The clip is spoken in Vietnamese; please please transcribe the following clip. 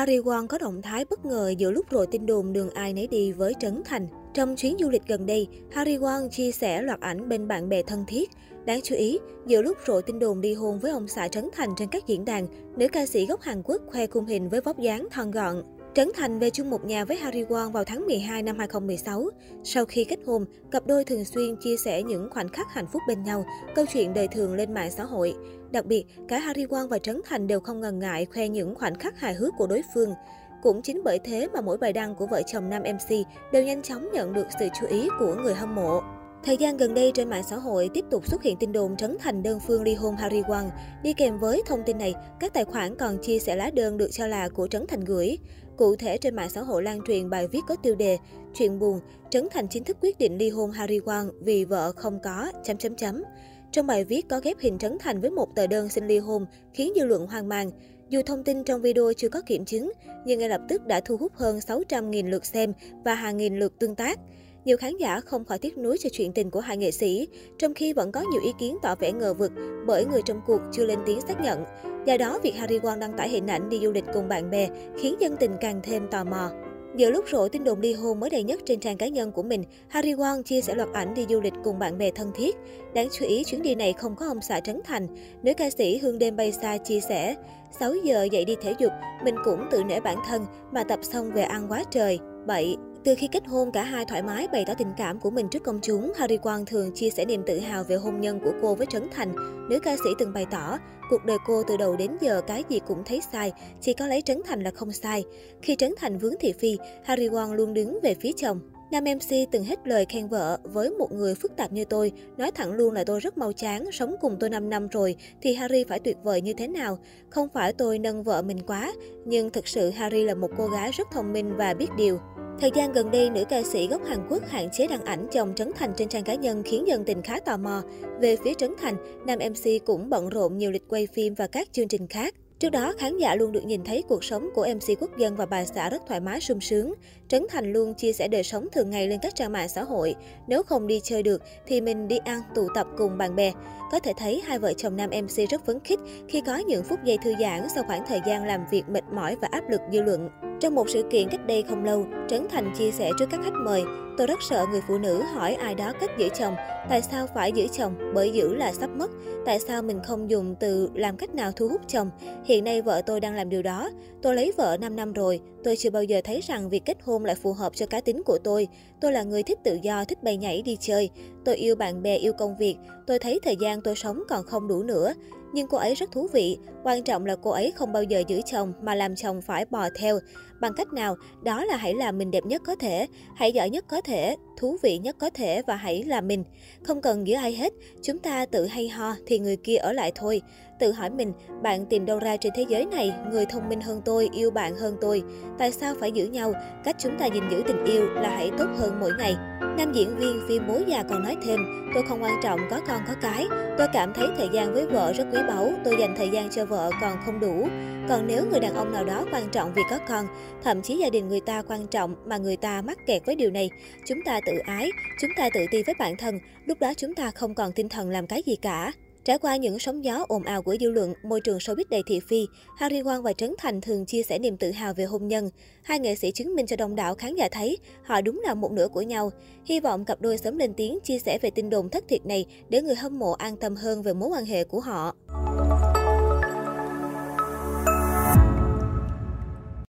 Harry Won có động thái bất ngờ giữa lúc rồi tin đồn đường ai nấy đi với Trấn Thành. Trong chuyến du lịch gần đây, Harry Won chia sẻ loạt ảnh bên bạn bè thân thiết. Đáng chú ý, giữa lúc rồi tin đồn đi hôn với ông xã Trấn Thành trên các diễn đàn, nữ ca sĩ gốc Hàn Quốc khoe khung hình với vóc dáng thon gọn. Trấn Thành về chung một nhà với Harry Won vào tháng 12 năm 2016. Sau khi kết hôn, cặp đôi thường xuyên chia sẻ những khoảnh khắc hạnh phúc bên nhau, câu chuyện đời thường lên mạng xã hội. Đặc biệt, cả Harry Won và Trấn Thành đều không ngần ngại khoe những khoảnh khắc hài hước của đối phương. Cũng chính bởi thế mà mỗi bài đăng của vợ chồng nam MC đều nhanh chóng nhận được sự chú ý của người hâm mộ. Thời gian gần đây trên mạng xã hội tiếp tục xuất hiện tin đồn Trấn Thành đơn phương ly hôn Harry Won. Đi kèm với thông tin này, các tài khoản còn chia sẻ lá đơn được cho là của Trấn Thành gửi. Cụ thể trên mạng xã hội lan truyền bài viết có tiêu đề Chuyện buồn, Trấn Thành chính thức quyết định ly hôn Harry Won vì vợ không có chấm chấm chấm. Trong bài viết có ghép hình Trấn Thành với một tờ đơn xin ly hôn, khiến dư luận hoang mang. Dù thông tin trong video chưa có kiểm chứng, nhưng ngay lập tức đã thu hút hơn 600.000 lượt xem và hàng nghìn lượt tương tác. Nhiều khán giả không khỏi tiếc nuối cho chuyện tình của hai nghệ sĩ, trong khi vẫn có nhiều ý kiến tỏ vẻ ngờ vực bởi người trong cuộc chưa lên tiếng xác nhận. Do đó, việc Harry Won đăng tải hình ảnh đi du lịch cùng bạn bè khiến dân tình càng thêm tò mò. Giữa lúc rộ tin đồn ly hôn mới đầy nhất trên trang cá nhân của mình, Harry Won chia sẻ loạt ảnh đi du lịch cùng bạn bè thân thiết. Đáng chú ý, chuyến đi này không có ông xã Trấn Thành. Nữ ca sĩ Hương Đêm Bay Xa chia sẻ, 6 giờ dậy đi thể dục, mình cũng tự nể bản thân mà tập xong về ăn quá trời. Bậy, từ khi kết hôn, cả hai thoải mái bày tỏ tình cảm của mình trước công chúng. Harry Quang thường chia sẻ niềm tự hào về hôn nhân của cô với Trấn Thành. Nữ ca sĩ từng bày tỏ, cuộc đời cô từ đầu đến giờ cái gì cũng thấy sai, chỉ có lấy Trấn Thành là không sai. Khi Trấn Thành vướng thị phi, Harry Quang luôn đứng về phía chồng. Nam MC từng hết lời khen vợ, với một người phức tạp như tôi, nói thẳng luôn là tôi rất mau chán, sống cùng tôi 5 năm rồi, thì Harry phải tuyệt vời như thế nào? Không phải tôi nâng vợ mình quá, nhưng thực sự Harry là một cô gái rất thông minh và biết điều. Thời gian gần đây, nữ ca sĩ gốc Hàn Quốc hạn chế đăng ảnh chồng Trấn Thành trên trang cá nhân khiến dân tình khá tò mò. Về phía Trấn Thành, nam MC cũng bận rộn nhiều lịch quay phim và các chương trình khác. Trước đó, khán giả luôn được nhìn thấy cuộc sống của MC Quốc dân và bà xã rất thoải mái sung sướng. Trấn Thành luôn chia sẻ đời sống thường ngày lên các trang mạng xã hội. Nếu không đi chơi được thì mình đi ăn, tụ tập cùng bạn bè. Có thể thấy hai vợ chồng nam MC rất phấn khích khi có những phút giây thư giãn sau khoảng thời gian làm việc mệt mỏi và áp lực dư luận. Trong một sự kiện cách đây không lâu, Trấn Thành chia sẻ trước các khách mời, tôi rất sợ người phụ nữ hỏi ai đó cách giữ chồng, tại sao phải giữ chồng, bởi giữ là sắp mất, tại sao mình không dùng từ làm cách nào thu hút chồng, hiện nay vợ tôi đang làm điều đó, tôi lấy vợ 5 năm rồi, tôi chưa bao giờ thấy rằng việc kết hôn lại phù hợp cho cá tính của tôi, tôi là người thích tự do, thích bay nhảy đi chơi, tôi yêu bạn bè, yêu công việc, tôi thấy thời gian tôi sống còn không đủ nữa, nhưng cô ấy rất thú vị, quan trọng là cô ấy không bao giờ giữ chồng mà làm chồng phải bò theo. Bằng cách nào? Đó là hãy làm mình đẹp nhất có thể, hãy giỏi nhất có thể, thú vị nhất có thể và hãy là mình. Không cần giữ ai hết, chúng ta tự hay ho thì người kia ở lại thôi. Tự hỏi mình, bạn tìm đâu ra trên thế giới này người thông minh hơn tôi, yêu bạn hơn tôi? Tại sao phải giữ nhau? Cách chúng ta gìn giữ tình yêu là hãy tốt hơn mỗi ngày. Nam diễn viên phim Bố già còn nói thêm, tôi không quan trọng có con có cái, tôi cảm thấy thời gian với vợ rất quý báu, tôi dành thời gian cho vợ còn không đủ. Còn nếu người đàn ông nào đó quan trọng vì có con, thậm chí gia đình người ta quan trọng mà người ta mắc kẹt với điều này, chúng ta tự tự ái, chúng ta tự ti với bản thân, lúc đó chúng ta không còn tinh thần làm cái gì cả. Trải qua những sóng gió ồn ào của dư luận, môi trường showbiz đầy thị phi, Harry Won và Trấn Thành thường chia sẻ niềm tự hào về hôn nhân. Hai nghệ sĩ chứng minh cho đông đảo khán giả thấy họ đúng là một nửa của nhau. Hy vọng cặp đôi sớm lên tiếng chia sẻ về tin đồn thất thiệt này để người hâm mộ an tâm hơn về mối quan hệ của họ.